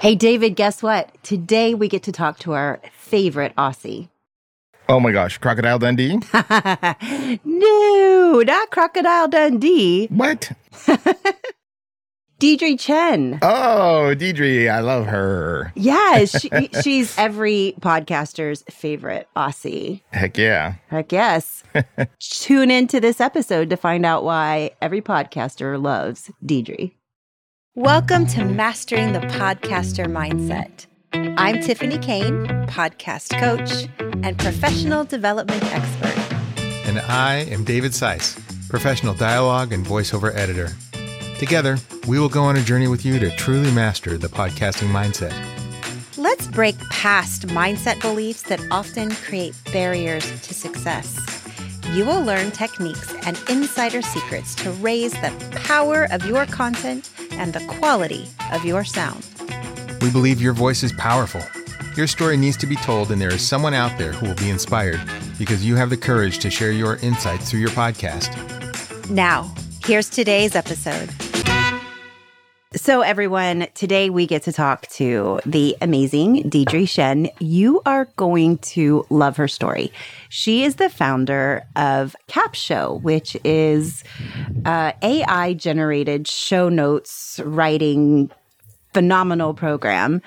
Hey, David, guess what? Today we get to talk to our favorite Aussie. Oh my gosh, Crocodile Dundee? no, not Crocodile Dundee. What? Deidre Tshien. Oh, Deidre, I love her. Yeah, she, she's every podcaster's favorite Aussie. Heck yeah. Heck yes. Tune into this episode to find out why every podcaster loves Deidre. Welcome to Mastering the Podcaster Mindset. I'm Tiffany Kane, podcast coach and professional development expert. And I am David Seiss, professional dialogue and voiceover editor. Together, we will go on a journey with you to truly master the podcasting mindset. Let's break past mindset beliefs that often create barriers to success. You will learn techniques and insider secrets to raise the power of your content and the quality of your sound. We believe your voice is powerful. Your story needs to be told, and there is someone out there who will be inspired because you have the courage to share your insights through your podcast. Now, here's today's episode. So, everyone, today we get to talk to the amazing Deidre Tshien. You are going to love her story. She is the founder of Capsho, which is uh, AI generated show notes writing phenomenal program.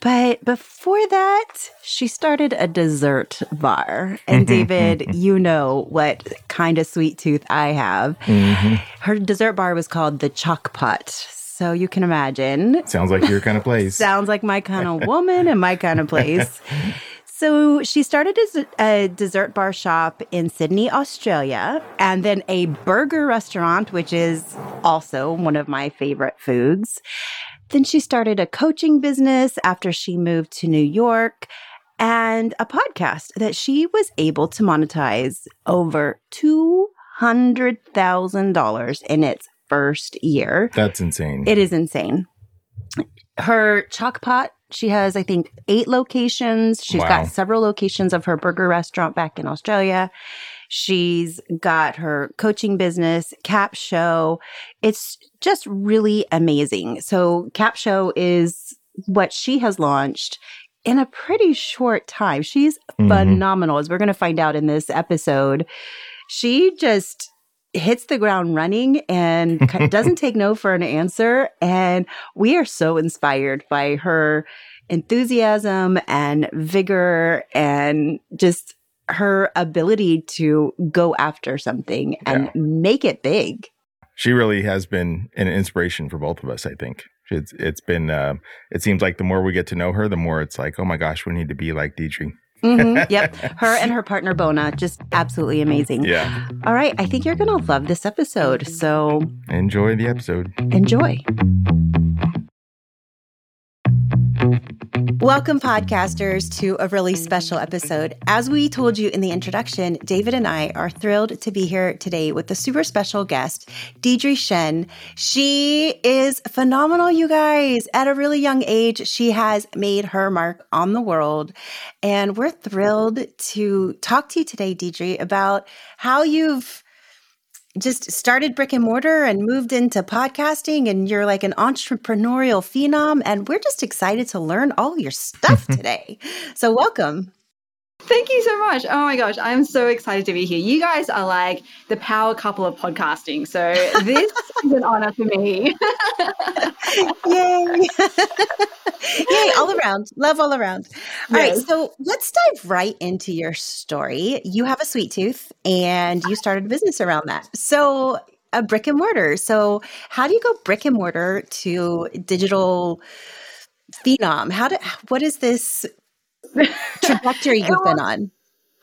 But before that, she started a dessert bar. And David, you know what kind of sweet tooth I have. Mm-hmm. Her dessert bar was called the Choc Pot. So you can imagine. Sounds like your kind of place. Sounds like my kind of woman and my kind of place. So she started as a dessert bar shop in Sydney, Australia, and then a burger restaurant, which is also one of my favorite foods. Then she started a coaching business after she moved to New York and a podcast that she was able to monetize over $200,000 in its first year. That's insane. It is insane. Her Choc Pot, she has, I think, eight locations. She's wow. got several locations of her burger restaurant back in Australia. She's got her coaching business, Capsho. It's just really amazing. So, Capsho is what she has launched in a pretty short time. She's mm-hmm. phenomenal, as we're going to find out in this episode. She just hits the ground running and doesn't take no for an answer. And we are so inspired by her enthusiasm and vigor and just her ability to go after something and yeah. make it big. She really has been an inspiration for both of us, I think. It's it's been uh, it seems like the more we get to know her, the more it's like, oh my gosh, we need to be like Deidre. Mm-hmm, yep. Her and her partner Bona, just absolutely amazing. Yeah. All right. I think you're going to love this episode. So enjoy the episode. Enjoy. Welcome, podcasters, to a really special episode. As we told you in the introduction, David and I are thrilled to be here today with a super special guest, Deidre Tshien. She is phenomenal, you guys. At a really young age, she has made her mark on the world. And we're thrilled to talk to you today, Deidre, about how you've just started brick and mortar and moved into podcasting and you're like an entrepreneurial phenom and we're just excited to learn all your stuff mm-hmm. today. so welcome. Thank you so much. Oh my gosh, I'm so excited to be here. You guys are like the power couple of podcasting. So this is an honor for me. Yay. Yay, all around. Love all around. All yes. right, so let's dive right into your story. You have a sweet tooth and you started a business around that. So a brick and mortar. So how do you go brick and mortar to digital phenom? How do what is this trajectory you've been on?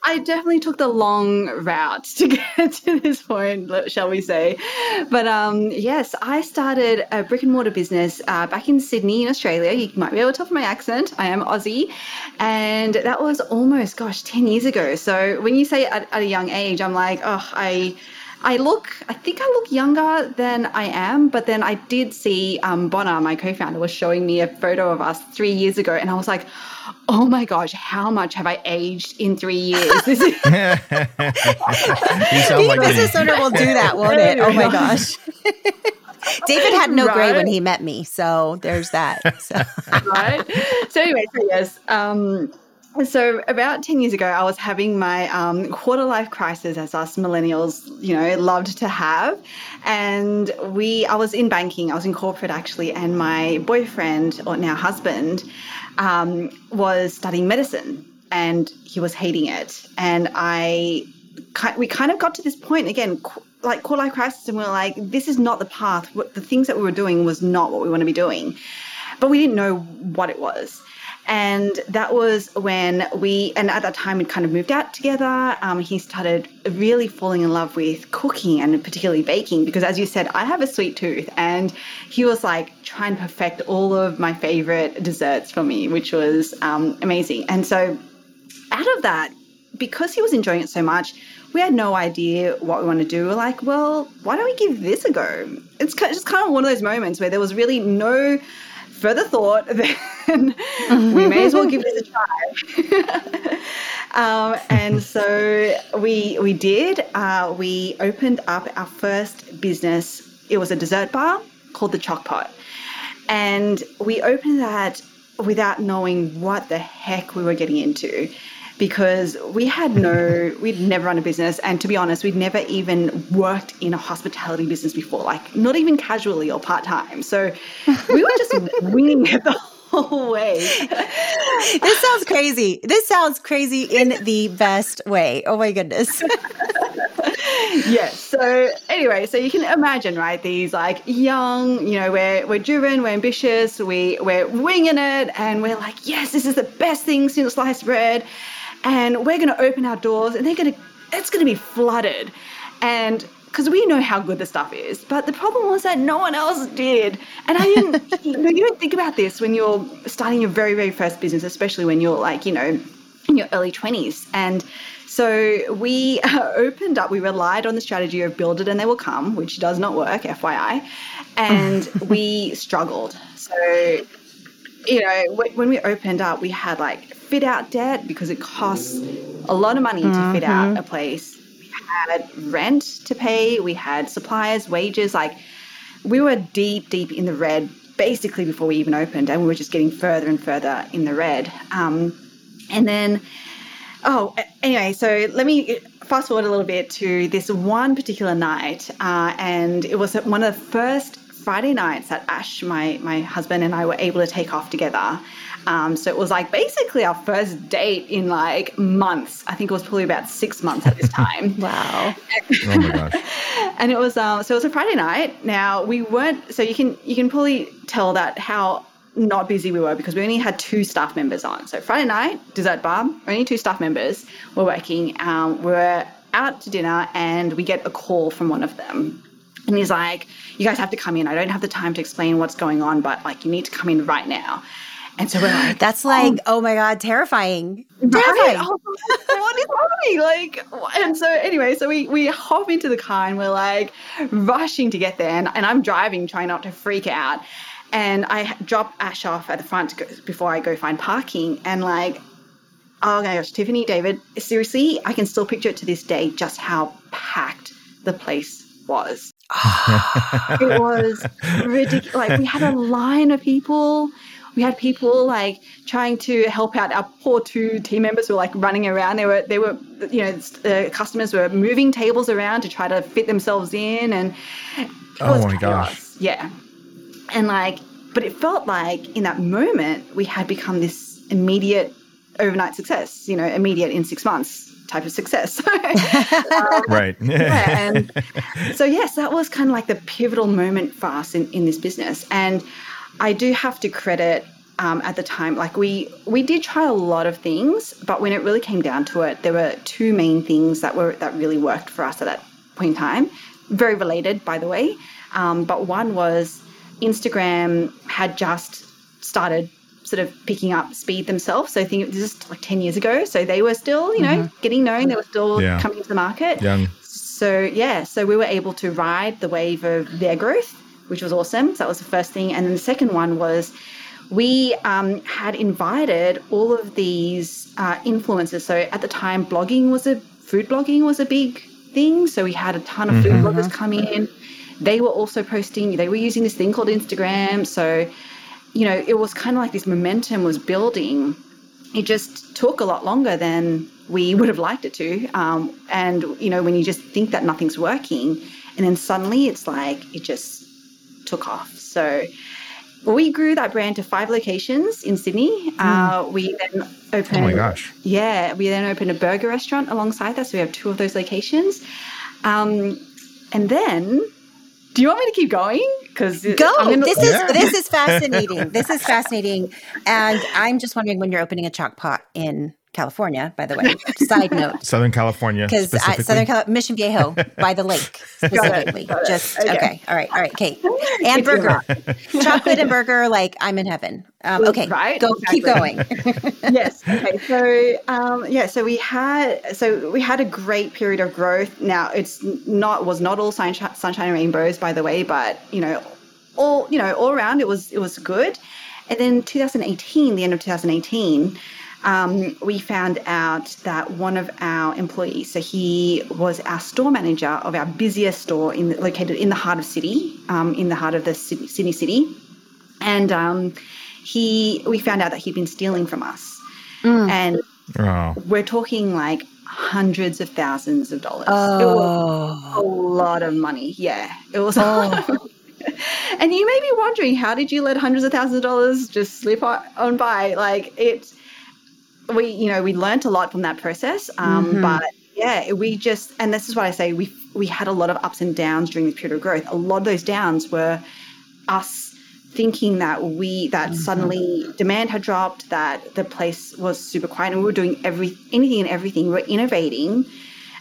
I definitely took the long route to get to this point, shall we say. But um, yes, I started a brick and mortar business uh, back in Sydney, in Australia. You might be able to tell from my accent, I am Aussie. And that was almost, gosh, 10 years ago. So when you say at, at a young age, I'm like, oh, I. I look, I think I look younger than I am, but then I did see um, Bona, my co founder, was showing me a photo of us three years ago, and I was like, oh my gosh, how much have I aged in three years? This is- you sound like business owner will do that, won't it? Oh my gosh. David had no right? grade when he met me, so there's that. So. right. So anyway, so yes. Um, so about 10 years ago, I was having my um, quarter life crisis as us millennials, you know, loved to have. And we, I was in banking, I was in corporate actually, and my boyfriend, or now husband, um, was studying medicine and he was hating it. And I, we kind of got to this point again, like quarter life crisis, and we are like, this is not the path. The things that we were doing was not what we want to be doing. But we didn't know what it was. And that was when we, and at that time we'd kind of moved out together. Um, he started really falling in love with cooking and particularly baking because, as you said, I have a sweet tooth. And he was like trying to perfect all of my favorite desserts for me, which was um, amazing. And so, out of that, because he was enjoying it so much, we had no idea what we want to do. We're like, well, why don't we give this a go? It's just kind of one of those moments where there was really no further thought, then we may as well give this a try. um, and so we we did. Uh, we opened up our first business. It was a dessert bar called the Choc Pot, and we opened that without knowing what the heck we were getting into because we had no, we'd never run a business. And to be honest, we'd never even worked in a hospitality business before, like not even casually or part time. So we were just winging it the whole way. this sounds crazy. This sounds crazy in the best way. Oh my goodness. yes. So anyway, so you can imagine, right? These like young, you know, we're we're driven, we're ambitious, we we're winging it, and we're like, yes, this is the best thing since sliced bread and we're going to open our doors and they're going to it's going to be flooded. And because we know how good the stuff is but the problem was that no one else did. And i didn't you, know, you don't think about this when you're starting your very very first business especially when you're like you know in your early 20s and so we uh, opened up we relied on the strategy of build it and they will come which does not work fyi and we struggled. So you know when we opened up we had like fit out debt because it costs a lot of money mm-hmm. to fit out mm-hmm. a place. We had rent to pay, we had suppliers, wages. Like we were deep, deep in the red basically before we even opened, and we were just getting further and further in the red. Um, and then, oh, anyway, so let me fast forward a little bit to this one particular night, uh, and it was one of the first Friday nights that Ash, my my husband, and I were able to take off together. Um, so it was like basically our first date in like months. I think it was probably about six months at this time. wow. oh my gosh. And it was um, so it was a Friday night. Now we weren't so you can you can probably tell that how not busy we were because we only had two staff members on. So Friday night, dessert bar, only two staff members were working. Um, we're out to dinner and we get a call from one of them. And he's like, You guys have to come in. I don't have the time to explain what's going on, but like you need to come in right now. And so we're like, that's like, oh, oh my God, terrifying. Terrifying. Oh, what is happening? Like, and so anyway, so we, we hop into the car and we're like rushing to get there. And, and I'm driving, trying not to freak out. And I drop Ash off at the front go, before I go find parking. And like, oh my gosh, Tiffany, David, seriously, I can still picture it to this day just how packed the place was. it was ridiculous. Like, we had a line of people we had people like trying to help out our poor two team members who were like running around. They were they were you know the customers were moving tables around to try to fit themselves in, and oh my chaos. gosh, yeah, and like, but it felt like in that moment we had become this immediate overnight success. You know, immediate in six months type of success. um, right. yeah. And so, yes, that was kind of like the pivotal moment for us in, in this business. And I do have to credit um, at the time, like we we did try a lot of things, but when it really came down to it, there were two main things that were that really worked for us at that point in time. Very related, by the way. Um, but one was Instagram had just started sort of picking up speed themselves. So I think it was just like 10 years ago. So they were still, you know, mm-hmm. getting known. They were still yeah. coming to the market. Young. So yeah, so we were able to ride the wave of their growth which was awesome. So that was the first thing. And then the second one was we um, had invited all of these uh, influencers. So at the time, blogging was a food blogging was a big thing. So we had a ton of food mm-hmm. bloggers come in. they were also posting, they were using this thing called Instagram. So, you know, it was kind of like this momentum was building. It just took a lot longer than we would have liked it to. Um, and, you know, when you just think that nothing's working, and then suddenly it's like it just took off. So, we grew that brand to five locations in Sydney. Mm. Uh, we then opened. Oh my gosh! Yeah, we then opened a burger restaurant alongside that, so we have two of those locations. Um, and then, do you want me to keep going? Because go. Gonna, this is yeah. this is fascinating. this is fascinating, and I'm just wondering when you're opening a Choc Pot in California, by the way. Side note. Southern California. Because Southern Cal- Mission Viejo by the lake specifically. Got it, got Just okay. okay. All right. All right. Kate. And burger. Chocolate and burger, like I'm in heaven. Um, okay. Right. Go exactly. keep going. yes. Okay. So um, yeah, so we had so we had a great period of growth. Now it's not was not all sunshine, sunshine and rainbows, by the way, but you know, all you know, all around it was it was good. And then 2018, the end of 2018, um, we found out that one of our employees, so he was our store manager of our busiest store in located in the heart of city, um, in the heart of the city, Sydney city, and um, he we found out that he'd been stealing from us, mm. and oh. we're talking like hundreds of thousands of dollars. Oh. It was a lot of money. Yeah, it was. Oh. and you may be wondering, how did you let hundreds of thousands of dollars just slip on by? Like it we you know we learned a lot from that process um, mm-hmm. but yeah we just and this is what i say we we had a lot of ups and downs during this period of growth a lot of those downs were us thinking that we that mm-hmm. suddenly demand had dropped that the place was super quiet and we were doing every anything and everything we were innovating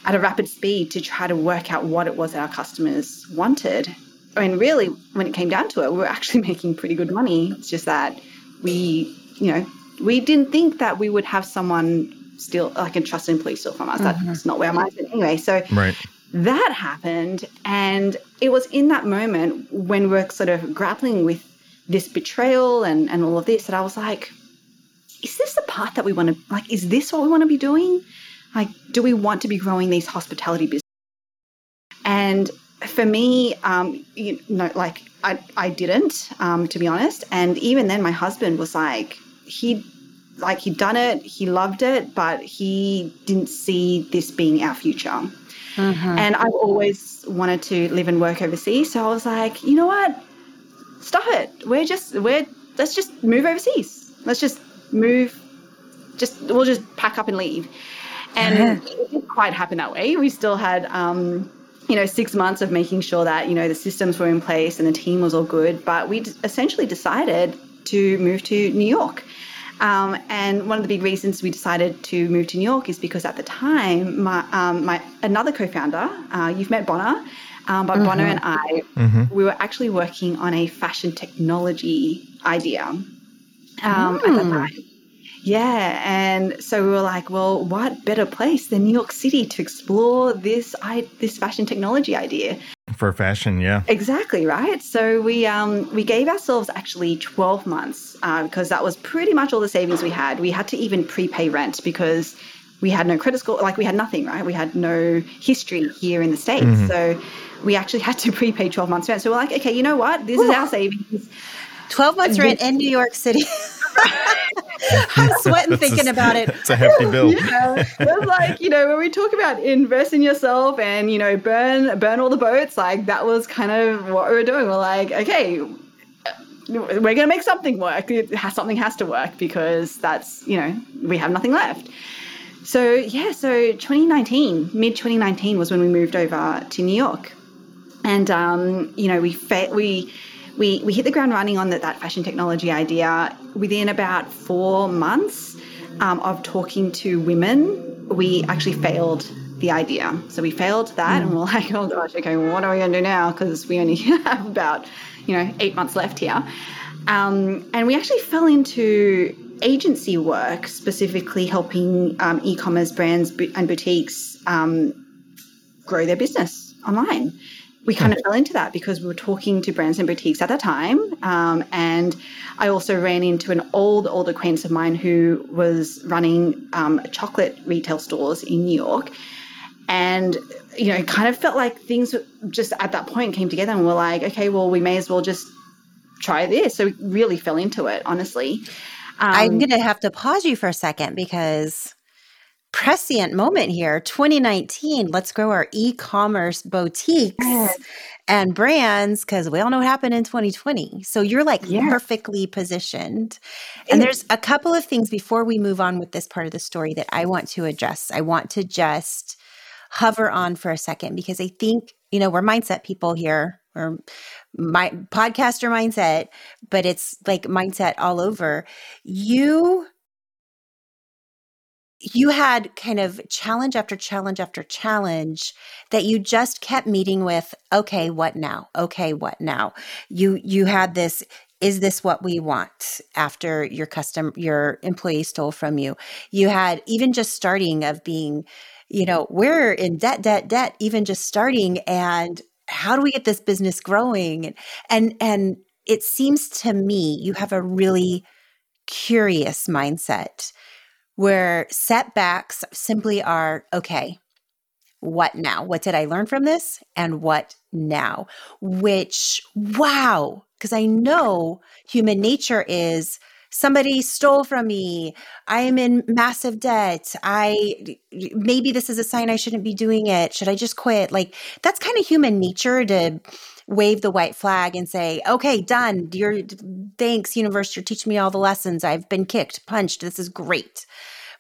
at a rapid speed to try to work out what it was that our customers wanted I mean, really, when it came down to it, we were actually making pretty good money. It's just that we, you know, we didn't think that we would have someone steal, like a trusted employee steal from us. Mm-hmm. That's not where our mindset anyway. So right. that happened. And it was in that moment when we're sort of grappling with this betrayal and, and all of this that I was like, is this the path that we want to, like, is this what we want to be doing? Like, do we want to be growing these hospitality businesses? And for me, um, you know, like I, I didn't, um, to be honest. And even then, my husband was like, he like he'd done it, he loved it, but he didn't see this being our future. Mm-hmm. And I've always wanted to live and work overseas, so I was like, you know what, stop it. We're just we're let's just move overseas. Let's just move. Just we'll just pack up and leave. And it didn't quite happen that way. We still had. Um, you know, six months of making sure that, you know, the systems were in place and the team was all good. But we essentially decided to move to New York. Um, and one of the big reasons we decided to move to New York is because at the time, my, um, my another co-founder, uh, you've met Bonner, um, but mm-hmm. Bonner and I, mm-hmm. we were actually working on a fashion technology idea mm. at the mm. time. Yeah, and so we were like, well, what better place than New York City to explore this I, this fashion technology idea? For fashion, yeah. Exactly, right? So we um we gave ourselves actually 12 months uh, because that was pretty much all the savings we had. We had to even prepay rent because we had no credit score, like we had nothing, right? We had no history here in the States. Mm-hmm. So we actually had to prepay 12 months rent. So we're like, okay, you know what? This Ooh. is our savings. 12 months rent in New York City. I'm sweating thinking a, about it. It's a hefty bill. Yeah, it's like you know when we talk about invest in yourself and you know burn burn all the boats. Like that was kind of what we were doing. We're like, okay, we're going to make something work. Has, something has to work because that's you know we have nothing left. So yeah, so 2019, mid 2019 was when we moved over to New York, and um, you know we fa- we we, we hit the ground running on the, that fashion technology idea within about four months um, of talking to women. We actually failed the idea. So we failed that, mm. and we're like, oh gosh, okay, well, what are we going to do now? Because we only have about, you know, eight months left here. Um, and we actually fell into agency work, specifically helping um, e-commerce brands and boutiques um, grow their business online we kind of fell into that because we were talking to brands and boutiques at the time. Um, and I also ran into an old, old acquaintance of mine who was running um, chocolate retail stores in New York. And you know, it kind of felt like things just at that point came together and we're like, okay, well, we may as well just try this. So we really fell into it, honestly. Um, I'm going to have to pause you for a second because prescient moment here 2019 let's grow our e-commerce boutiques yes. and brands because we all know what happened in 2020 so you're like yes. perfectly positioned. And there's a couple of things before we move on with this part of the story that i want to address. I want to just hover on for a second because i think you know we're mindset people here. Or my podcaster mindset but it's like mindset all over. You you had kind of challenge after challenge after challenge that you just kept meeting with okay what now? Okay what now? You you had this is this what we want after your custom your employee stole from you? You had even just starting of being you know we're in debt debt debt even just starting and how do we get this business growing? And and it seems to me you have a really curious mindset where setbacks simply are okay, what now? What did I learn from this? And what now? Which, wow, because I know human nature is somebody stole from me. I am in massive debt. I maybe this is a sign i shouldn't be doing it. Should i just quit? Like that's kind of human nature to wave the white flag and say okay done. You're thanks universe. You're teaching me all the lessons. I've been kicked punched. This is great.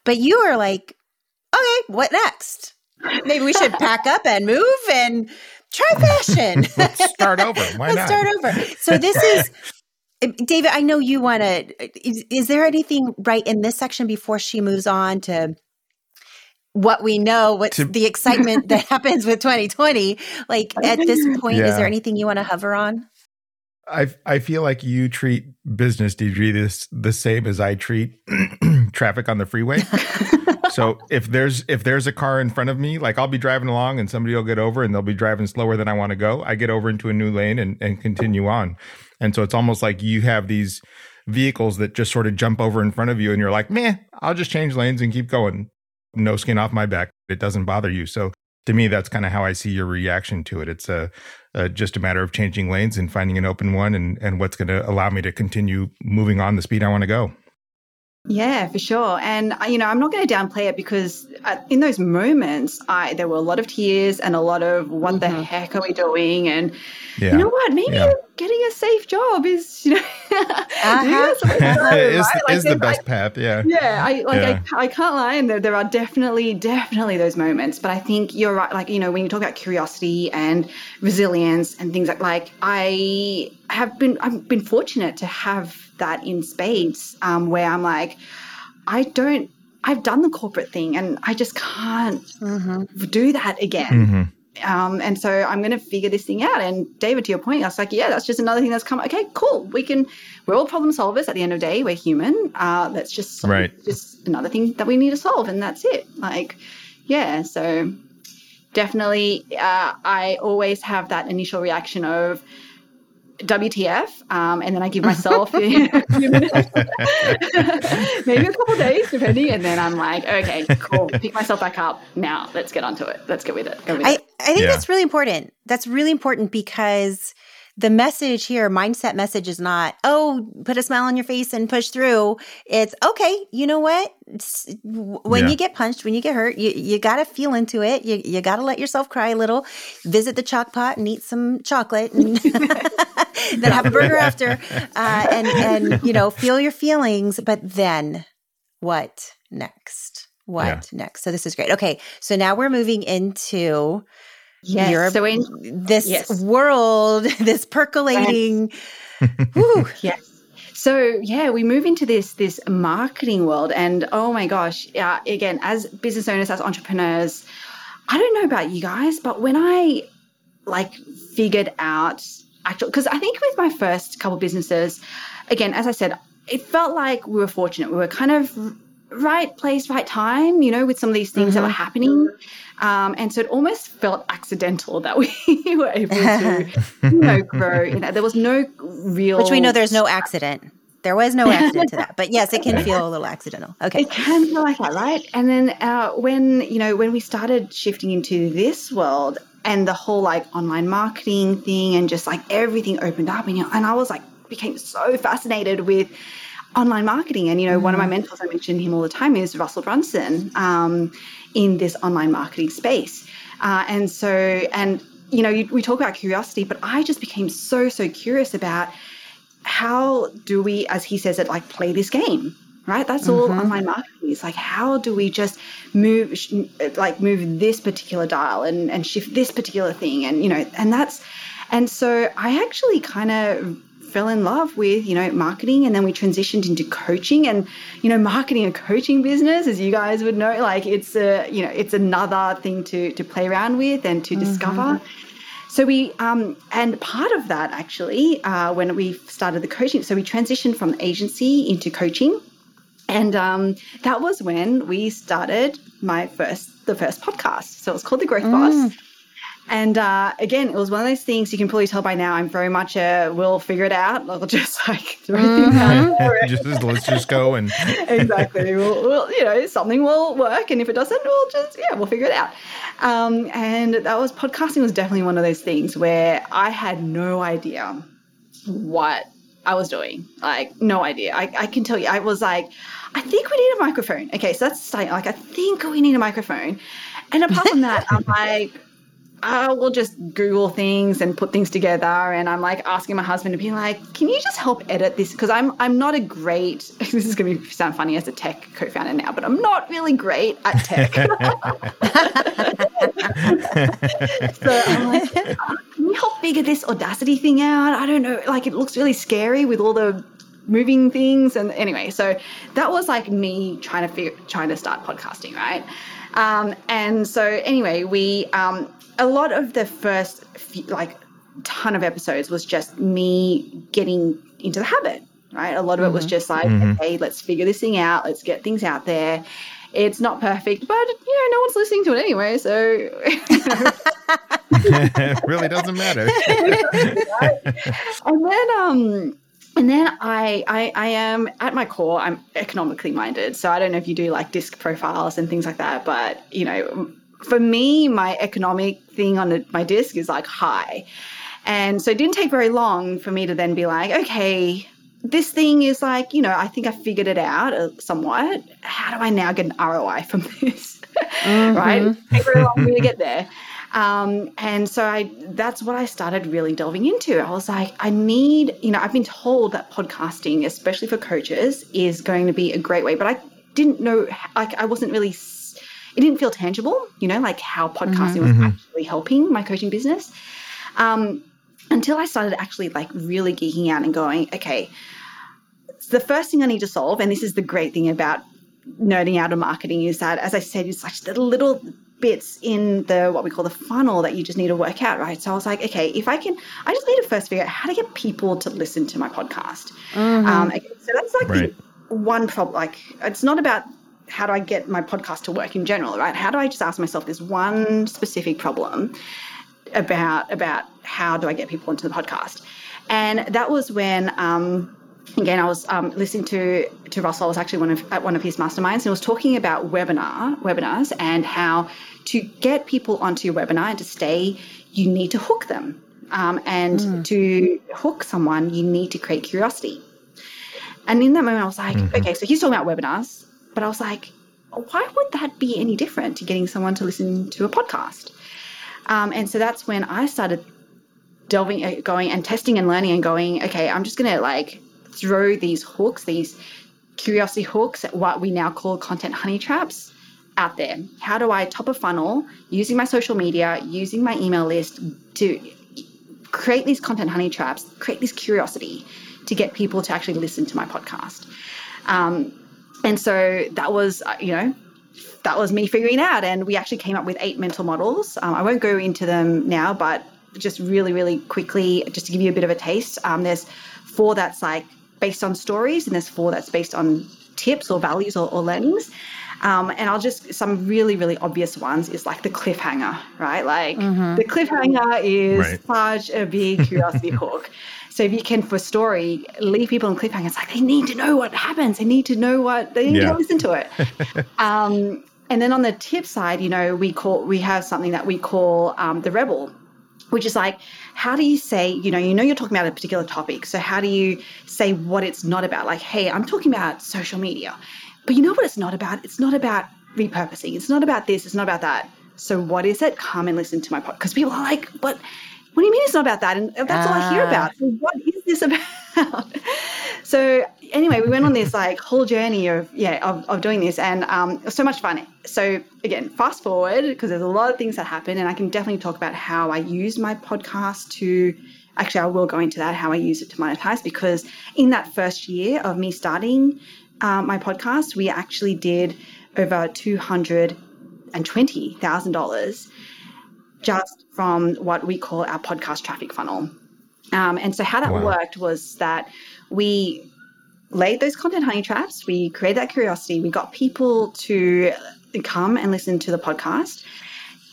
But you are like okay what next? Maybe we should pack up and move and try fashion. Let's start over. Why let's not? start over. So this is David, I know you want to. Is, is, there anything right in this section before she moves on to what we know, what's to, the excitement that happens with 2020? Like at this point, yeah. is there anything you want to hover on? I I feel like you treat business, Deidre, this the same as I treat traffic on the freeway. so if there's if there's a car in front of me, like I'll be driving along and somebody will get over and they'll be driving slower than I want to go. I get over into a new lane and, and continue on. And so it's almost like you have these vehicles that just sort of jump over in front of you and you're like, man, I'll just change lanes and keep going. No skin off my back. It doesn't bother you. So to me, that's kind of how I see your reaction to it. It's a, a just a matter of changing lanes and finding an open one and, and what's going to allow me to continue moving on the speed I want to go. Yeah, for sure. And uh, you know, I'm not going to downplay it because uh, in those moments, I there were a lot of tears and a lot of what mm-hmm. the heck are we doing? And yeah. you know what? Maybe yeah. getting a safe job is you know uh-huh. is, right? like, is the best path. Yeah. Yeah. I like yeah. I, I can't lie, and there there are definitely definitely those moments. But I think you're right. Like you know, when you talk about curiosity and resilience and things like like I have been I've been fortunate to have that in spades um, where I'm like, I don't, I've done the corporate thing and I just can't mm-hmm. do that again. Mm-hmm. Um, and so I'm going to figure this thing out. And David, to your point, I was like, yeah, that's just another thing that's come. Okay, cool. We can. We're all problem solvers. At the end of the day, we're human. Uh, that's just right. just another thing that we need to solve, and that's it. Like, yeah. So definitely, uh, I always have that initial reaction of WTF, um, and then I give myself a few minutes, maybe a couple days, depending, and then I'm like, okay, cool, pick myself back up. Now let's get onto it. Let's get with it. Go with I, it. I think yeah. that's really important. That's really important because the message here, mindset message is not, oh, put a smile on your face and push through. It's okay. You know what? It's, when yeah. you get punched, when you get hurt, you, you got to feel into it. You, you got to let yourself cry a little, visit the Choc Pot and eat some chocolate and then have a burger after, uh, and, and, you know, feel your feelings. But then what next? What yeah. next? So this is great. Okay. So now we're moving into Yes. So in this yes. world, this percolating. yes. So yeah, we move into this this marketing world, and oh my gosh, uh, again, as business owners, as entrepreneurs, I don't know about you guys, but when I like figured out actual, because I think with my first couple businesses, again, as I said, it felt like we were fortunate. We were kind of right place, right time, you know, with some of these things mm-hmm. that were mm-hmm. happening. Um, and so it almost felt accidental that we were able to, you know, grow. You know, there was no real. Which we know there's no accident. There was no accident to that. But yes, it can feel a little accidental. Okay. It can feel like that, right? And then uh, when, you know, when we started shifting into this world and the whole like online marketing thing and just like everything opened up and, you know, and I was like, became so fascinated with online marketing. And, you know, mm. one of my mm. mentors, I mention him all the time, is Russell Brunson um, in this online marketing space. Uh, and so, and, you know, we talk about curiosity, but I just became so, so curious about how do we, as he says it, like play this game? Right, that's all mm-hmm. online marketing is. Like, how do we just move, like, move this particular dial and and shift this particular thing, and you know, and that's, and so I actually kind of fell in love with you know marketing and then we transitioned into coaching and you know marketing and coaching business as you guys would know like it's a you know it's another thing to to play around with and to mm-hmm. discover so we, um, and part of that actually, uh, when we started the coaching, so we transitioned from agency into coaching. And um, that was when we started my first, the first podcast. So it was called The Growth mm. Boss. And uh, again, it was one of those things you can probably tell by now. I'm very much a we'll figure it out. I'll just like throw mm-hmm. things out. just let's just go and exactly. We'll, we'll, you know something will work, and if it doesn't, we'll just yeah we'll figure it out. Um, and that was podcasting was definitely one of those things where I had no idea what I was doing. Like no idea. I, I can tell you, I was like, I think we need a microphone. Okay, so that's starting. Like I think we need a microphone. And apart from that, I'm like I will just Google things and put things together. And I'm like asking my husband to be like, can you just help edit this? Because I'm I'm not a great. This is going to sound funny as a tech co-founder now, but I'm not really great at tech. so I'm like, uh, can you help figure this Audacity thing out? I don't know. Like it looks really scary with all the moving things and anyway so that was like me trying to figure trying to start podcasting right um, and so anyway we um, a lot of the first few, like ton of episodes was just me getting into the habit right a lot of mm-hmm. it was mm-hmm. just like mm-hmm. okay let's figure this thing out let's get things out there it's not perfect but you know no one's listening to it anyway so it really doesn't matter and then um and then I, I I am at my core I'm economically minded so I don't know if you do like disc profiles and things like that but you know for me, my economic thing on my disc is like high. And so it didn't take very long for me to then be like, okay, this thing is like, you know, I think I figured it out uh, somewhat. How do I now get an ROI from this? Mm-hmm. right? Take very long for me to get there. Um, and so I that's what I started really delving into. I was like, I need, you know, I've been told that podcasting, especially for coaches, is going to be a great way, but I didn't know, like, I wasn't really it didn't feel tangible, you know, like how podcasting mm-hmm. was mm-hmm. actually helping my coaching business. Um, until I started actually like really geeking out and going, okay, the first thing I need to solve, and this is the great thing about nerding out of marketing, is that as I said, it's like the little bits in the what we call the funnel that you just need to work out, right? So I was like, okay, if I can, I just need to first figure out how to get people to listen to my podcast. Mm-hmm. Um, so that's like right. the one problem. Like, it's not about how do I get my podcast to work in general, right? How do I just ask myself this one specific problem about about how do I get people into the podcast? And that was when um, again I was um, listening to to Russell. I was actually one of at one of his masterminds, and he was talking about webinar webinars and how to get people onto your webinar and to stay, you need to hook them. Um, and mm. to hook someone, you need to create curiosity. And in that moment, I was like, mm-hmm. okay, so he's talking about webinars. But I was like, why would that be any different to getting someone to listen to a podcast? Um, and so that's when I started delving, uh, going and testing and learning and going, okay, I'm just going to like throw these hooks, these curiosity hooks, what we now call content honey traps out there. How do I top a funnel using my social media, using my email list to create these content honey traps, create this curiosity to get people to actually listen to my podcast? Um, and so that was, uh, you know, that was me figuring out. And we actually came up with eight mental models. Um, I won't go into them now, but just really, really quickly, just to give you a bit of a taste, um, there's four that's like based on stories, and there's four that's based on tips or values or, or learnings. Um, and I'll just some really really obvious ones is like the cliffhanger, right? Like mm-hmm. the cliffhanger is right. such a big curiosity hook. So if you can, for story, leave people in cliffhanger, it's like they need to know what happens. They need to know what they need yeah. to listen to it. um, and then on the tip side, you know, we call we have something that we call um, the rebel which is like how do you say you know you know you're talking about a particular topic so how do you say what it's not about? Like hey i'm talking about social media. But you know what it's not about? It's not about repurposing. It's not about this. It's not about that. So what is it? Come and listen to my podcast because people are like but what do you mean it's not about that and that's uh. all i hear ah. about so what is this about so anyway, we went on this like whole journey of yeah of, of doing this, and um, it was so much fun. So again, fast forward because there's a lot of things that happen, and I can definitely talk about how I used my podcast to. Actually, I will go into that how I use it to monetize because in that first year of me starting uh, my podcast, we actually did over two hundred and twenty thousand dollars just from what we call our podcast traffic funnel. Um, and so how that wow. worked was that we laid those content honey traps. We created that curiosity. We got people to come and listen to the podcast.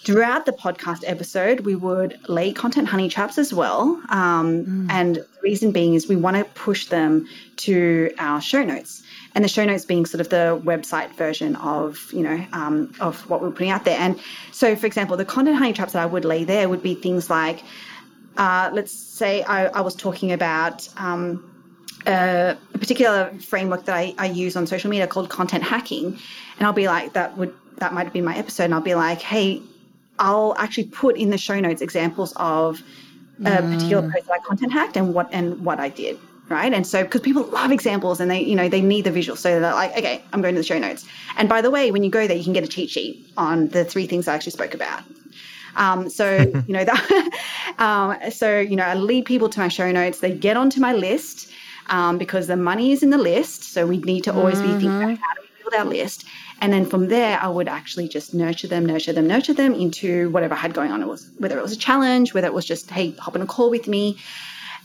Throughout the podcast episode, we would lay content honey traps as well. Um, mm. And the reason being is we want to push them to our show notes. And the show notes being sort of the website version of, you know, um, of what we're putting out there. And so, for example, the content honey traps that I would lay there would be things like, uh, let's say I, I was talking about um, a, a particular framework that I, I use on social media called content hacking, and I'll be like, that would that might have been my episode, and I'll be like, hey, I'll actually put in the show notes examples of a mm. particular post that I content hacked and what and what I did right? And so because people love examples and they, you know, they need the visual. So they're like, okay, I'm going to the show notes. And by the way, when you go there, you can get a cheat sheet on the three things I actually spoke about. Um, so you know that. um, so you know, I lead people to my show notes. They get onto my list um, because the money is in the list. So we need to always mm-hmm. be thinking about how do we build our list. And then from there, I would actually just nurture them, nurture them, nurture them into whatever I had going on. It was whether it was a challenge, whether it was just hey, hop on a call with me.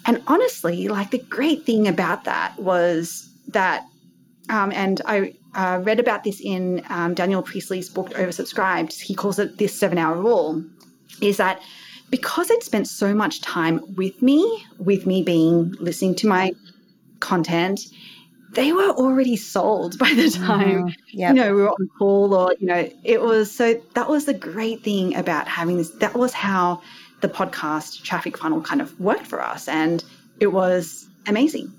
And honestly, like the great thing about that was that, um, and I uh, read about this in um, Daniel Priestley's book Oversubscribed. He calls it this seven-hour rule. Is that because I'd spent so much time with me, with me being listening to my content, they were already sold by the mm-hmm. time mm-hmm. yep. you know we were on call or you know it was so that was the great thing about having this that was how the podcast traffic funnel kind of worked for us and it was amazing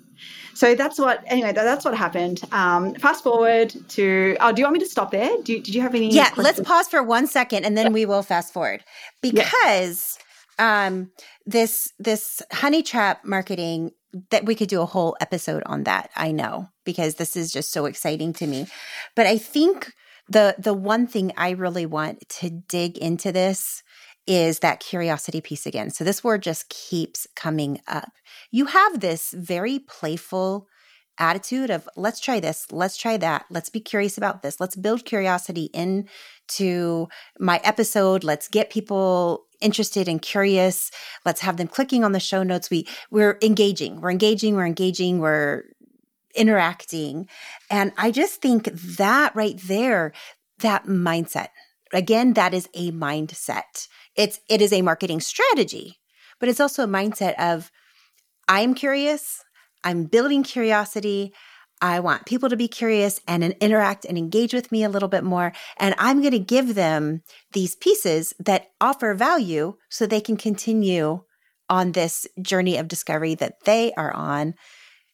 so that's what anyway that's what happened um, fast forward to oh do you want me to stop there do, did you have any yeah questions? let's pause for one second and then yeah. we will fast forward because yeah. um, this this honey trap marketing that we could do a whole episode on that. I know because this is just so exciting to me. But I think the the one thing I really want to dig into this is that curiosity piece again. So this word just keeps coming up. You have this very playful attitude of let's try this, let's try that, let's be curious about this, let's build curiosity into my episode, let's get people interested and curious. Let's have them clicking on the show notes. We we're engaging. We're engaging, we're engaging, we're interacting. And I just think that right there, that mindset. Again, that is a mindset. It's it is a marketing strategy, but it's also a mindset of I'm curious, I'm building curiosity, I want people to be curious and interact and engage with me a little bit more. And I'm going to give them these pieces that offer value so they can continue on this journey of discovery that they are on.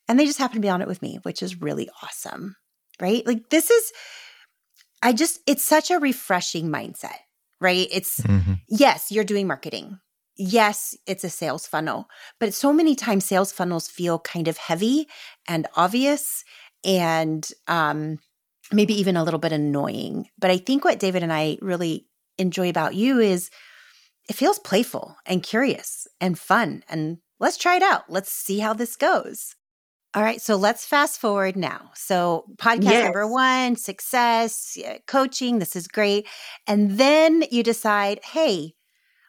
And they just happen to be on it with me, which is really awesome. Right? Like, this is, I just, it's such a refreshing mindset, right? It's, mm-hmm. yes, you're doing marketing yes, it's a sales funnel, but so many times sales funnels feel kind of heavy and obvious and um, maybe even a little bit annoying. But I think what David and I really enjoy about you is it feels playful and curious and fun. And let's try it out. Let's see how this goes. All right, so let's fast forward now. So, podcast yes. number one, success, coaching, this is great. And then you decide, hey,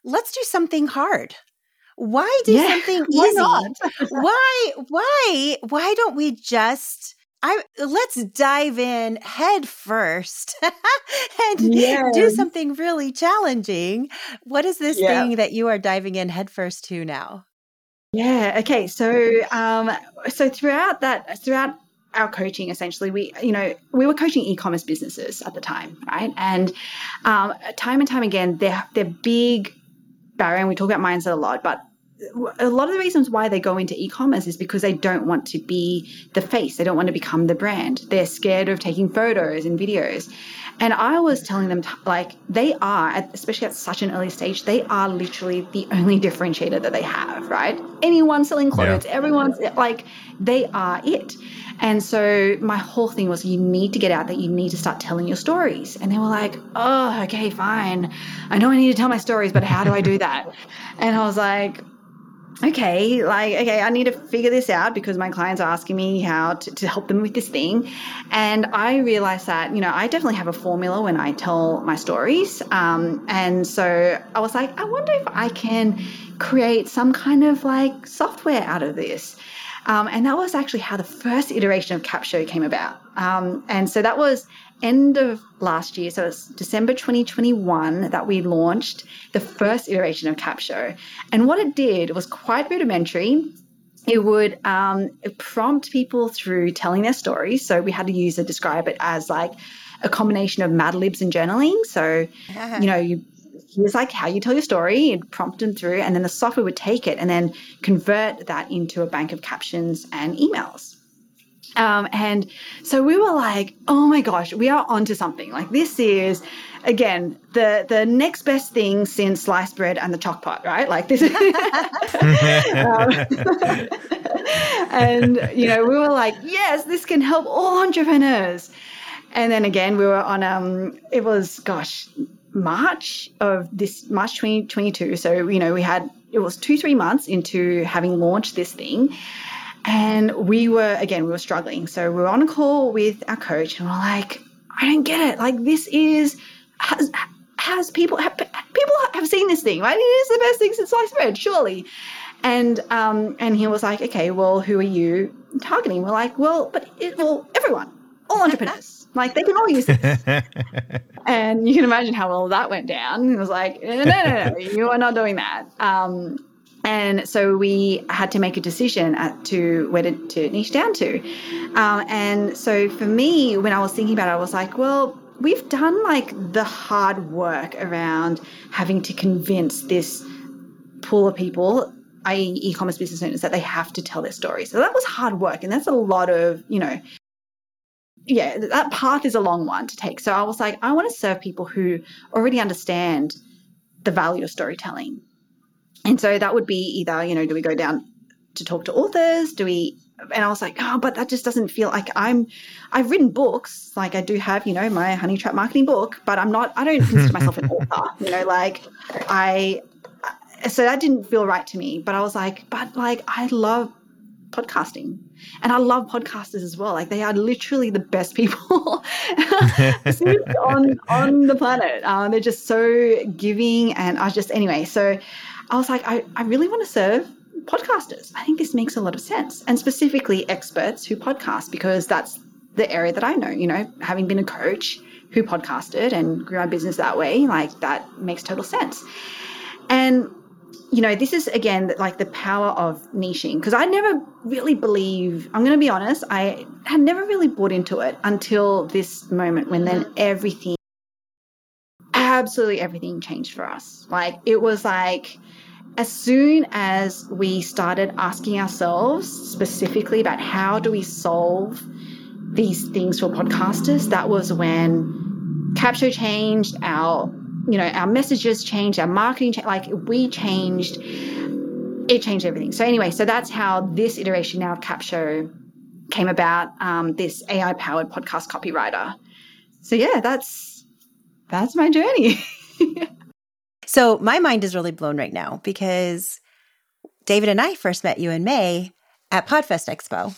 let's do something hard. Why do yeah, something easy? Why, why, why, why don't we just I let's dive in head first and do something really challenging. What is this yeah. thing that you are diving in head first to now? Yeah. Okay. So, um, so throughout that, throughout our coaching, essentially, we, you know, we were coaching e-commerce businesses at the time, right? And um, time and time again, they're they're big barrier, and we talk about mindset a lot, but a lot of the reasons why they go into e-commerce is because they don't want to be the face they don't want to become the brand they're scared of taking photos and videos and i was telling them like they are especially at such an early stage they are literally the only differentiator that they have right? Anyone selling clothes yeah. everyone's eh, like they are it. And so my whole thing was you need to get out there you need to start telling your stories. And they were like oh okay fine. I know i need to tell my stories but how do i do that? And i was like okay, like, okay, I need to figure this out because my clients are asking me how to, to, help them with this thing. And I realized that, you know, I definitely have a formula when I tell my stories. Um, and so I was like, I wonder if I can create some kind of like software out of this. Um, and that was actually how the first iteration of Capsho came about. Um, and so that was end of last year, so it's December 2021 that we launched the first iteration of Capsho. And what it did was quite rudimentary. It would um, prompt people through telling their stories. So we had a user describe it as like a combination of Mad Libs and journaling. So, you know, you here's like how you tell your story and prompt them through, and then the software would take it and then convert that into a bank of captions and emails. Um, and so we were like, oh my gosh, we are onto something. Like this is again the the next best thing since sliced bread and the Choc Pot, right? Like this is um, and you know, we were like, yes, this can help all entrepreneurs. And then again, we were on um it was gosh, March of this March 2022. So, you know, we had it was two, three months into having launched this thing. And we were, again, we were struggling. So we were on a call with our coach and we're like, I don't get it. Like, this is, has, has people, have, people have seen this thing, right? It is the best thing since sliced bread, surely. And, um, and he was like, okay, well, who are you targeting? We're like, well, but it, well, everyone, all entrepreneurs. Like they can all use this. and you can imagine how well that went down. It was like, no, no, no, no, you are not doing that. Um, and so we had to make a decision at, to where to, to niche down to. Um, and so for me, when I was thinking about it, I was like, well, we've done like the hard work around having to convince this pool of people, i.e., e commerce business owners, that they have to tell their story. So that was hard work. And that's a lot of, you know, yeah, that path is a long one to take. So I was like, I want to serve people who already understand the value of storytelling and so that would be either, you know, do we go down to talk to authors? Do we and I was like, oh, but that just doesn't feel like I'm. I've written books, like I do have, you know, my honey trap marketing book, but I'm not. I don't consider myself an author, you know, like I. So that didn't feel right to me, but I was like, but like I love podcasting, and I love podcasters as well. Like they are literally the best people on on the planet. Um, they're just so giving, and I just anyway. So I was like, I, I really want to serve podcasters. I think this makes a lot of sense. And specifically experts who podcast, because that's the area that I know, you know, having been a coach who podcasted and grew my business that way, like that makes total sense. And you know, this is again like the power of niching because I never really believe, I'm going to be honest, I had never really bought into it until this moment when then mm-hmm. everything, absolutely everything changed for us. Like it was like, as soon as we started asking ourselves specifically about how do we solve these things for podcasters, that was when Capsho changed, our you know our messages changed, our marketing changed, like we changed. It changed everything. So anyway, so that's how this iteration now of Capsho came about. Um, this AI powered podcast copywriter. So yeah, that's that's my journey. So my mind is really blown right now because David and I first met you in May at Podfest Expo.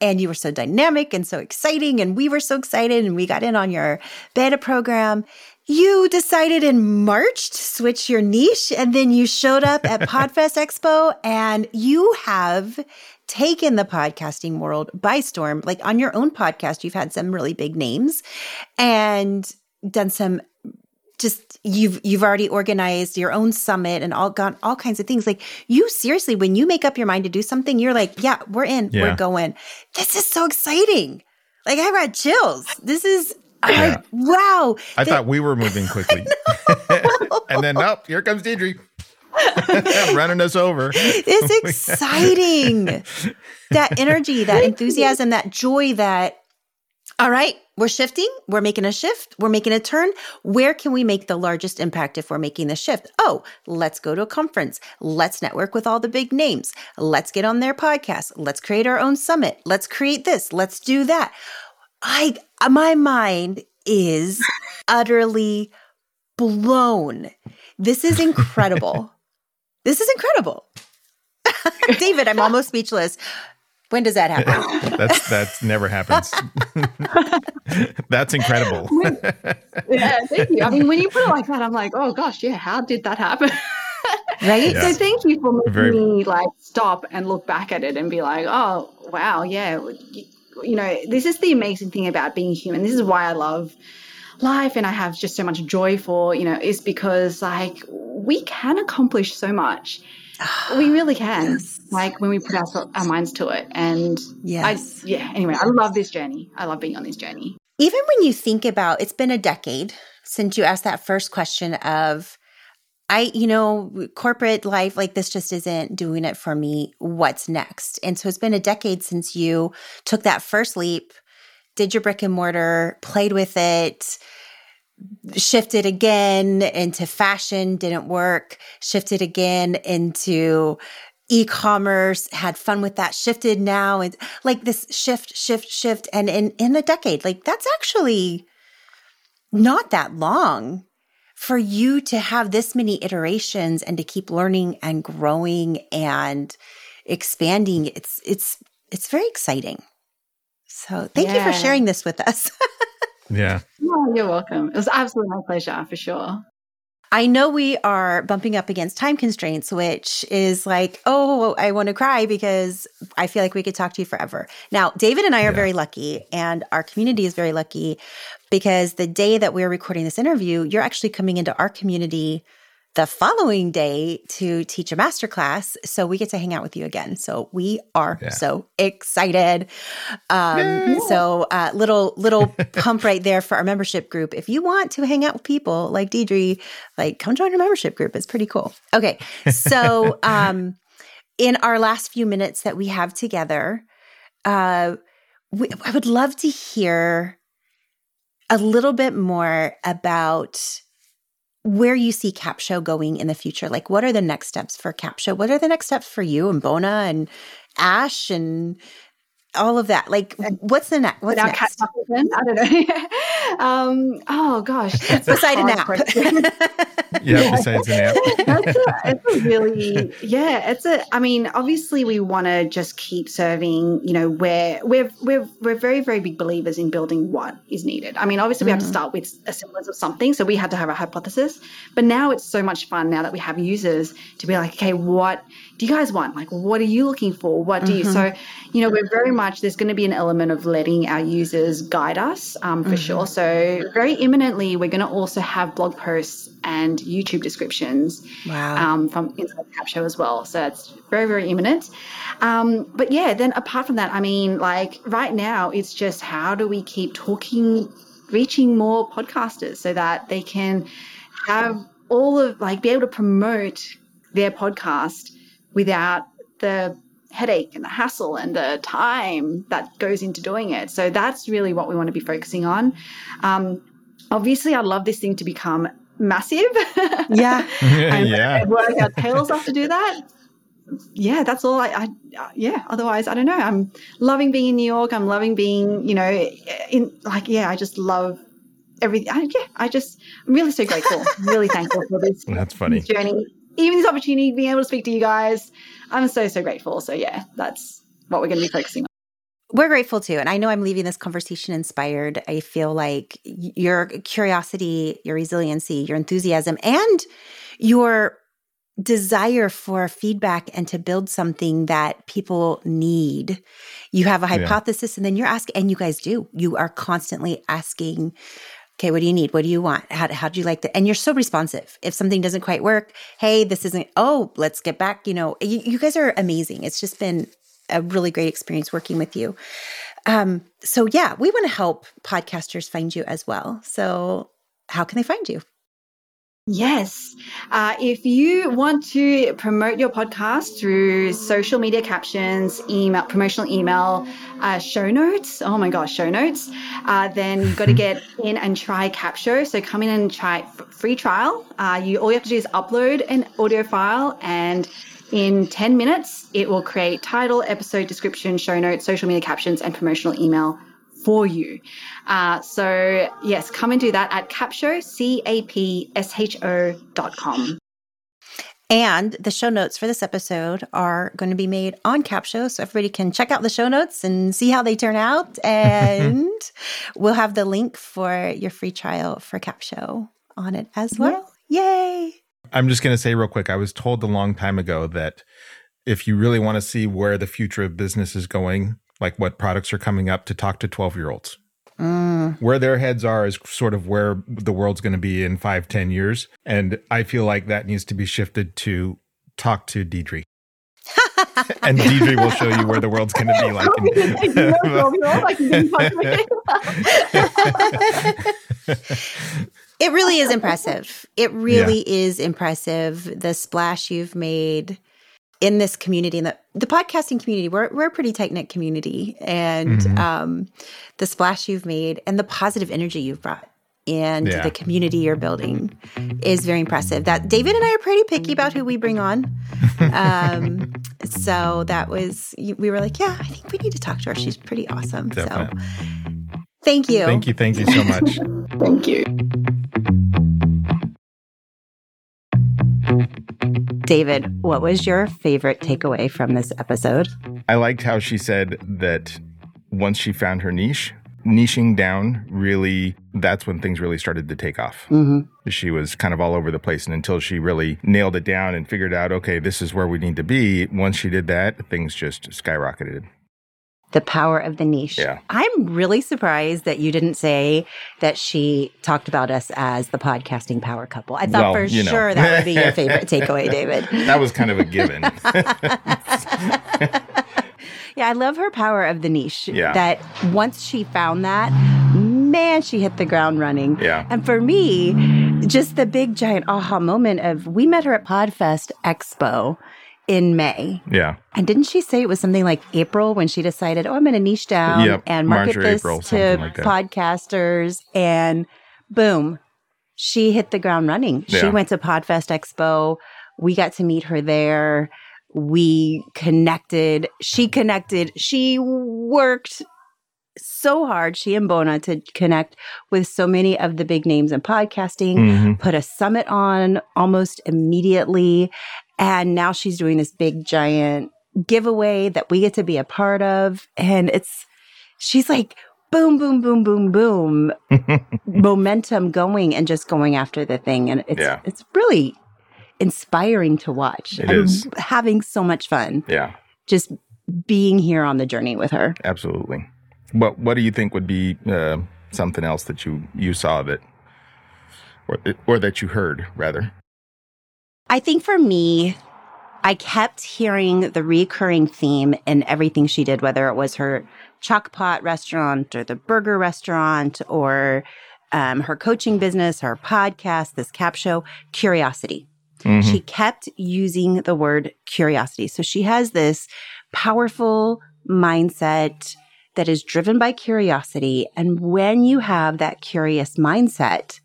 And you were so dynamic and so exciting. And we were so excited. And we got in on your beta program. You decided in March to switch your niche. And then you showed up at Podfest Expo and you have taken the podcasting world by storm. Like on your own podcast, you've had some really big names and done some just you've you've already organized your own summit and all gone all kinds of things. Like you seriously when you make up your mind to do something you're like yeah we're in yeah. we're going. This is so exciting. Like i got chills. This is yeah. I, wow. I thought we were moving quickly. And then nope here comes Deidre. Running us over. It's exciting. That energy that enthusiasm that joy that all right, we're shifting. We're making a shift. We're making a turn. Where can we make the largest impact if we're making the shift? Oh, let's go to a conference. Let's network with all the big names. Let's get on their podcast. Let's create our own summit. Let's create this. Let's do that. I my mind is utterly blown. This is incredible. this is incredible. David, I'm almost speechless. When does that happen? that's that's never happens. that's incredible. yeah, thank you. I mean, when you put it like that, I'm like, oh gosh, yeah, how did that happen? right. Yeah. So thank you for making Very... me like stop and look back at it and be like, oh wow, yeah, you, you know, this is the amazing thing about being human. This is why I love life and I have just so much joy for, you know, is because like we can accomplish so much we really can. Yes. Like when we put our, our minds to it. And yes. I, yeah, anyway, I love this journey. I love being on this journey. Even when you think about it's been a decade since you asked that first question of, I, you know, corporate life like this just isn't doing it for me. What's next? And so it's been a decade since you took that first leap, did your brick and mortar, played with it, shifted again into fashion, didn't work, shifted again into e-commerce, had fun with that, shifted now and like this shift, shift, shift. And in, in a decade, like that's actually not that long for you to have this many iterations and to keep learning and growing and expanding. It's, it's, it's very exciting. So thank yeah. you for sharing this with us. Yeah. Oh, you're welcome. It was absolutely my pleasure for sure. I know we are bumping up against time constraints, which is like, oh, I want to cry because I feel like we could talk to you forever. Now, David and I are yeah. very lucky, and our community is very lucky because the day that we're recording this interview, you're actually coming into our community the following day to teach a masterclass. So we get to hang out with you again. So we are yeah. so excited. Um, so uh, little little pump right there for our membership group. If you want to hang out with people like Deidre, like come join our membership group. It's pretty cool. Okay, so um, in our last few minutes that we have together, uh, we, I would love to hear a little bit more about where you see Capsho going in the future. Like, what are the next steps for Capsho? What are the next steps for you and Bona and Ash and all of that. Like, what's the next? What's next? I don't know. um, oh gosh, beside a nap. Yeah, besides a nap. That's a, it's a really yeah. It's a. I mean, obviously, we want to just keep serving. You know, where we're we're we're very very big believers in building what is needed. I mean, obviously, mm-hmm. we have to mm-hmm. start with a semblance of something. So we had to have a hypothesis, but now it's so much fun now that we have users to be like, okay, what do you guys want? Like, what are you looking for? What do mm-hmm. you? So, you know, we're very much there's going to be an element of letting our users guide us um, for mm-hmm. sure. So, very imminently, we're going to also have blog posts and YouTube descriptions wow. um, from inside Capsho as well. So it's very very imminent. Um, but yeah, then apart from that, I mean, like right now, it's just how do we keep talking, reaching more podcasters so that they can have all of like be able to promote their podcast without the headache and the hassle and the time that goes into doing it. So that's really what we want to be focusing on. Um, obviously, I'd love this thing to become massive. Yeah. and yeah. work our tails off to do that. Yeah, that's all I, I, yeah, otherwise, I don't know. I'm loving being in New York. I'm loving being, you know, in like, yeah, I just love everything. I, yeah, I just, I'm really so grateful, really thankful for this, that's funny. This journey even this opportunity, being able to speak to you guys, I'm so, so grateful. So, yeah, that's what we're going to be focusing on. We're grateful too. And I know I'm leaving this conversation inspired. I feel like your curiosity, your resiliency, your enthusiasm, and your desire for feedback and to build something that people need. You have a hypothesis yeah. and then you're asking, and you guys do. You are constantly asking Okay, what do you need? What do you want? How, how do you like that? And you're so responsive. If something doesn't quite work, hey, this isn't, oh, let's get back. You know, you, you guys are amazing. It's just been a really great experience working with you. Um, so, yeah, we want to help podcasters find you as well. So, how can they find you? Yes. Uh, if you want to promote your podcast through social media captions, email, promotional email, uh, show notes, oh my gosh, show notes, uh, then you've got to get in and try Capsho. So come in and try free trial. Uh, you All you have to do is upload an audio file and in 10 minutes, it will create title, episode description, show notes, social media captions, and promotional email for you. Uh, so, yes, come and do that at Capsho, C A P S H O dot com. And the show notes for this episode are going to be made on Capsho. so everybody can check out the show notes and see how they turn out. And we'll have the link for your free trial for Capsho on it as well. Yay! I'm just going to say real quick I was told a long time ago that if you really want to see where the future of business is going, like what products are coming up, to talk to 12 year olds. Mm. Where their heads are is sort of where the world's going to be in five, ten years. And I feel like that needs to be shifted to talk to Deidre. And Deidre will show you where the world's going to be like. it really is impressive. It really yeah. is impressive. The splash you've made in this community, in the, the podcasting community, we're, we're a pretty tight knit community. And mm-hmm. um, the splash you've made and the positive energy you've brought and yeah. the community you're building is very impressive. That David and I are pretty picky about who we bring on. Um, so that was, we were like, yeah, I think we need to talk to her. She's pretty awesome. Definitely. So thank you. Thank you. Thank you so much. thank you. David, what was your favorite takeaway from this episode? I liked how she said that once she found her niche, niching down really that's when things really started to take off mm-hmm. she was kind of all over the place and until she really nailed it down and figured out okay this is where we need to be once she did that things just skyrocketed the power of the niche. Yeah. I'm really surprised that you didn't say that she talked about us as the podcasting power couple. I thought well, for you know. sure that would be your favorite takeaway, David. That was kind of a given. yeah, I love her power of the niche. Yeah. That once she found that, man, she hit the ground running. Yeah. And for me, just the big giant aha moment of we met her at Podfest Expo in May. Yeah. And didn't she say it was something like April when she decided, oh, I'm going to niche down yep. and market March this April, to like podcasters? And boom, she hit the ground running. Yeah. She went to Podfest Expo. We got to meet her there. We connected. She connected. She worked so hard, she and Bona, to connect with so many of the big names in podcasting, mm-hmm. put a summit on almost immediately. And now she's doing this big giant giveaway that we get to be a part of. And it's, she's like, boom, boom, boom, boom, boom, momentum going and just going after the thing. And it's, yeah. it's really inspiring to watch. It I'm is. having so much fun. Yeah. Just being here on the journey with her. Absolutely. What What do you think would be uh, something else that you you saw that, or or that you heard rather? I think for me, I kept hearing the recurring theme in everything she did, whether it was her Choc-Pot restaurant or the burger restaurant or um, her coaching business, her podcast, this Capsho, curiosity. Mm-hmm. She kept using the word curiosity. So she has this powerful mindset that is driven by curiosity. And when you have that curious mindset,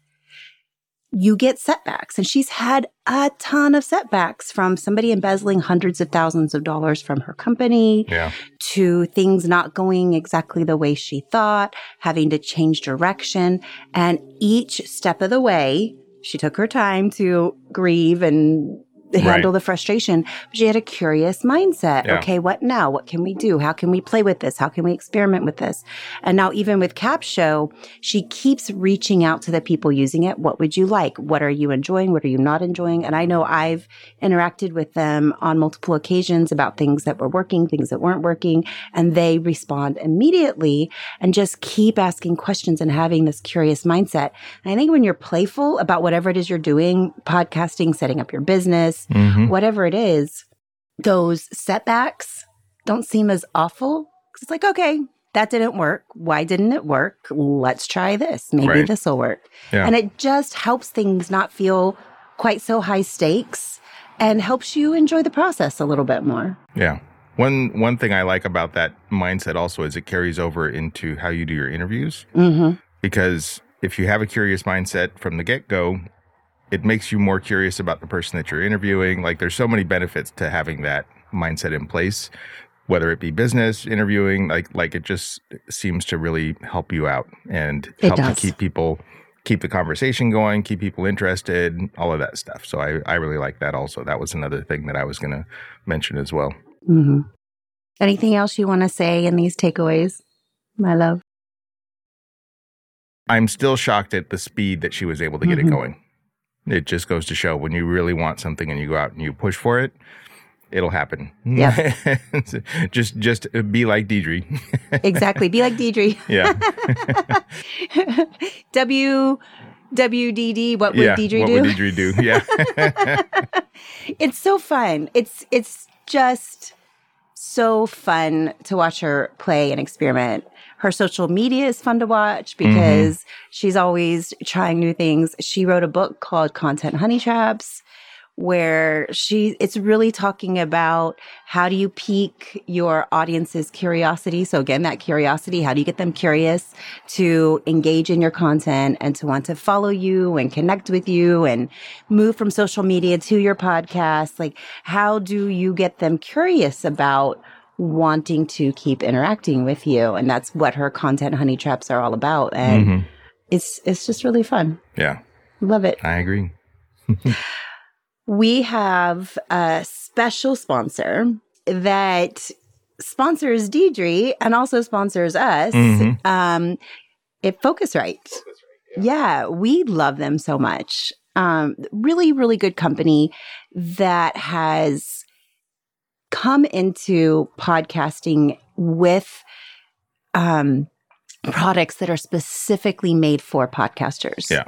you get setbacks. And she's had a ton of setbacks from somebody embezzling hundreds of thousands of dollars from her company yeah. to things not going exactly the way she thought, having to change direction. And each step of the way, she took her time to grieve and handle right. the frustration. But she had a curious mindset. Yeah. Okay, what now? What can we do? How can we play with this? How can we experiment with this? And now, even with Capsho, she keeps reaching out to the people using it. What would you like? What are you enjoying? What are you not enjoying? And I know I've interacted with them on multiple occasions about things that were working, things that weren't working, and they respond immediately and just keep asking questions and having this curious mindset. And I think when you're playful about whatever it is you're doing, podcasting, setting up your business, mm-hmm. whatever it is, those setbacks don't seem as awful. It's like, okay, that didn't work. Why didn't it work? Let's try this. Maybe right. this will work. Yeah. And it just helps things not feel quite so high stakes and helps you enjoy the process a little bit more. Yeah. One one thing I like about that mindset also is it carries over into how you do your interviews. Mm-hmm. Because if you have a curious mindset from the get go, it makes you more curious about the person that you're interviewing. Like there's so many benefits to having that mindset in place, whether it be business, interviewing, like like it just seems to really help you out and It help does. to keep people keep the conversation going, keep people interested, all of that stuff. So I, I really like that also. That was another thing that I was gonna mention as well. Mm-hmm. Anything else you want to say in these takeaways, my love? I'm still shocked at the speed that she was able to get Mhm. it going. It just goes to show when you really want something and you go out and you push for it, it'll happen. Yeah. just just be like Deidre. Exactly. Be like Deidre. yeah. W WDD. What would yeah. Deidre what do? would Deidre do? Yeah. it's so fun. It's it's just so fun to watch her play and experiment. Her social media is fun to watch because she's always trying new things. She wrote a book called Content Honey Traps where she it's really talking about how do you pique your audience's curiosity so again that curiosity how do you get them curious to engage in your content and to want to follow you and connect with you and move from social media to your podcast like how do you get them curious about wanting to keep interacting with you and that's what her content honey traps are all about and Mhm. it's it's just really fun Yeah. love it I agree. we have a special sponsor that sponsors Deidre and also sponsors us. Mhm. Um, it Focusrite. Yeah, we love them so much. Um, really, really good company that has come into podcasting with um, products that are specifically made for podcasters Yeah.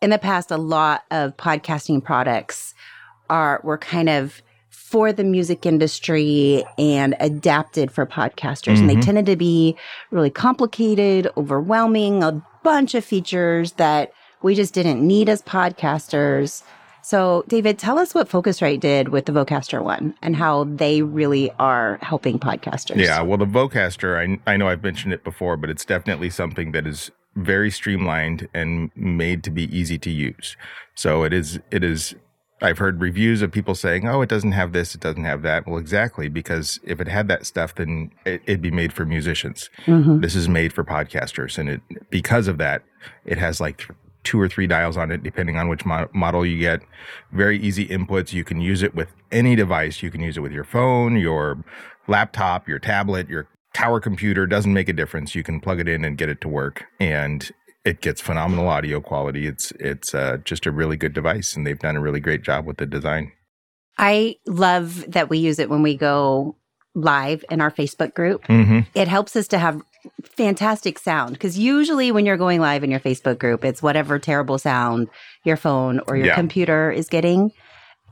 in the past, a lot of podcasting products are were kind of for the music industry and adapted for podcasters. And they Mhm. tended to be really complicated, overwhelming, a bunch of features that we just didn't need as podcasters. So, David, tell us what Focusrite did with the Vocaster one and how they really are helping podcasters. Yeah, well, the Vocaster, I, I know I've mentioned it before, but it's definitely something that is very streamlined and made to be easy to use. So it is, it is, I've heard reviews of people saying, oh, it doesn't have this, it doesn't have that. Well, exactly, because if it had that stuff, then it, it'd be made for musicians. Mhm. This is made for podcasters. And it, because of that, it has like two or three dials on it, depending on which mo- model you get. Very easy inputs. You can use it with any device. You can use it with your phone, your laptop, your tablet, your tower computer. Doesn't make a difference. You can plug it in and get it to work. And it gets phenomenal audio quality. It's it's uh, just a really good device, and they've done a really great job with the design. I love that we use it when we go live in our Facebook group. Mm-hmm. it helps us to have fantastic sound because usually when you're going live in your Facebook group, it's whatever terrible sound your phone or your Yeah. computer is getting.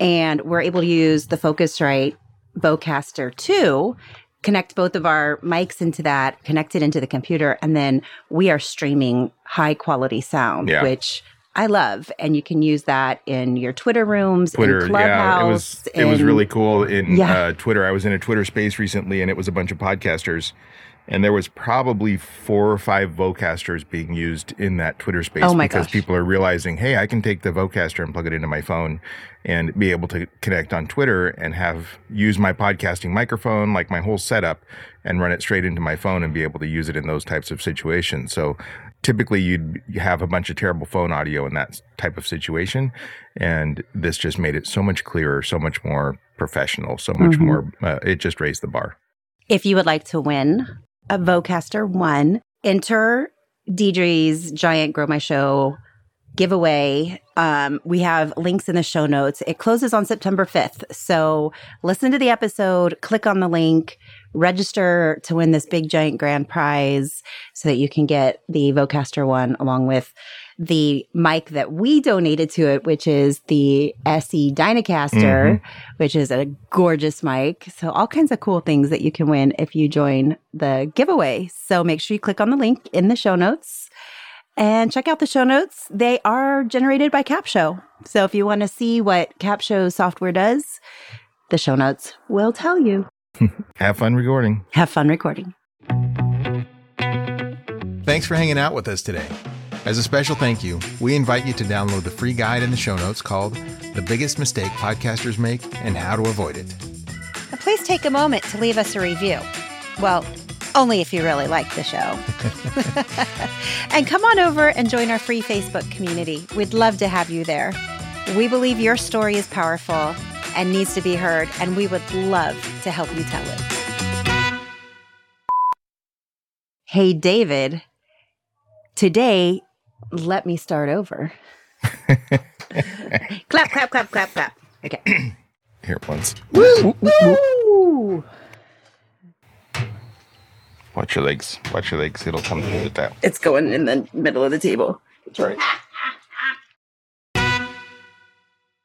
And we're able to use the Focusrite Vocaster 2, connect both of our mics into that, connect it into the computer, and then we are streaming high quality sound, Yeah. which I love. And you can use that in your Twitter rooms, Twitter, in Clubhouse. yeah, it was it was really cool in Yeah. uh, Twitter. I was in a Twitter space recently, and it was a bunch of podcasters, and there was probably four or five Vocasters being used in that Twitter space Oh my because gosh. people are realizing, hey, I can take the Vocaster and plug it into my phone and be able to connect on Twitter and have use my podcasting microphone, like my whole setup, and run it straight into my phone and be able to use it in those types of situations. So typically you'd have a bunch of terrible phone audio in that type of situation and this just made it so much clearer so much more professional so much mm-hmm. more uh, it just raised the bar if you would like to win a Vocaster 1 enter Deidre's giant grow my show giveaway. Um, we have links in the show notes. It closes on September 5th. So listen to the episode, click on the link, register to win this big giant grand prize so that you can get the Vocaster one along with the mic that we donated to it, which is the SE Dynacaster, mm-hmm. which is a gorgeous mic. So all kinds of cool things that you can win if you join the giveaway. So make sure you click on the link in the show notes and check out the show notes. They are generated by Capsho. So if you want to see what Capsho software does, the show notes will tell you. Have fun recording. Have fun recording. Thanks for hanging out with us today. As a special thank you, we invite you to download the free guide in the show notes called The Biggest Mistake Podcasters Make and How to Avoid It. Please take a moment to leave us a review. Well, only if you really like the show. and come on over and join our free Facebook community. We'd love to have you there. We believe your story is powerful and needs to be heard, and we would love to help you tell it. Hey, David. Today, let me start over. clap, clap, clap, clap, clap. Okay. Here once. Woo! Woo! Watch your legs. Watch your legs. It'll come through the tap. It's going in the middle of the table. That's right.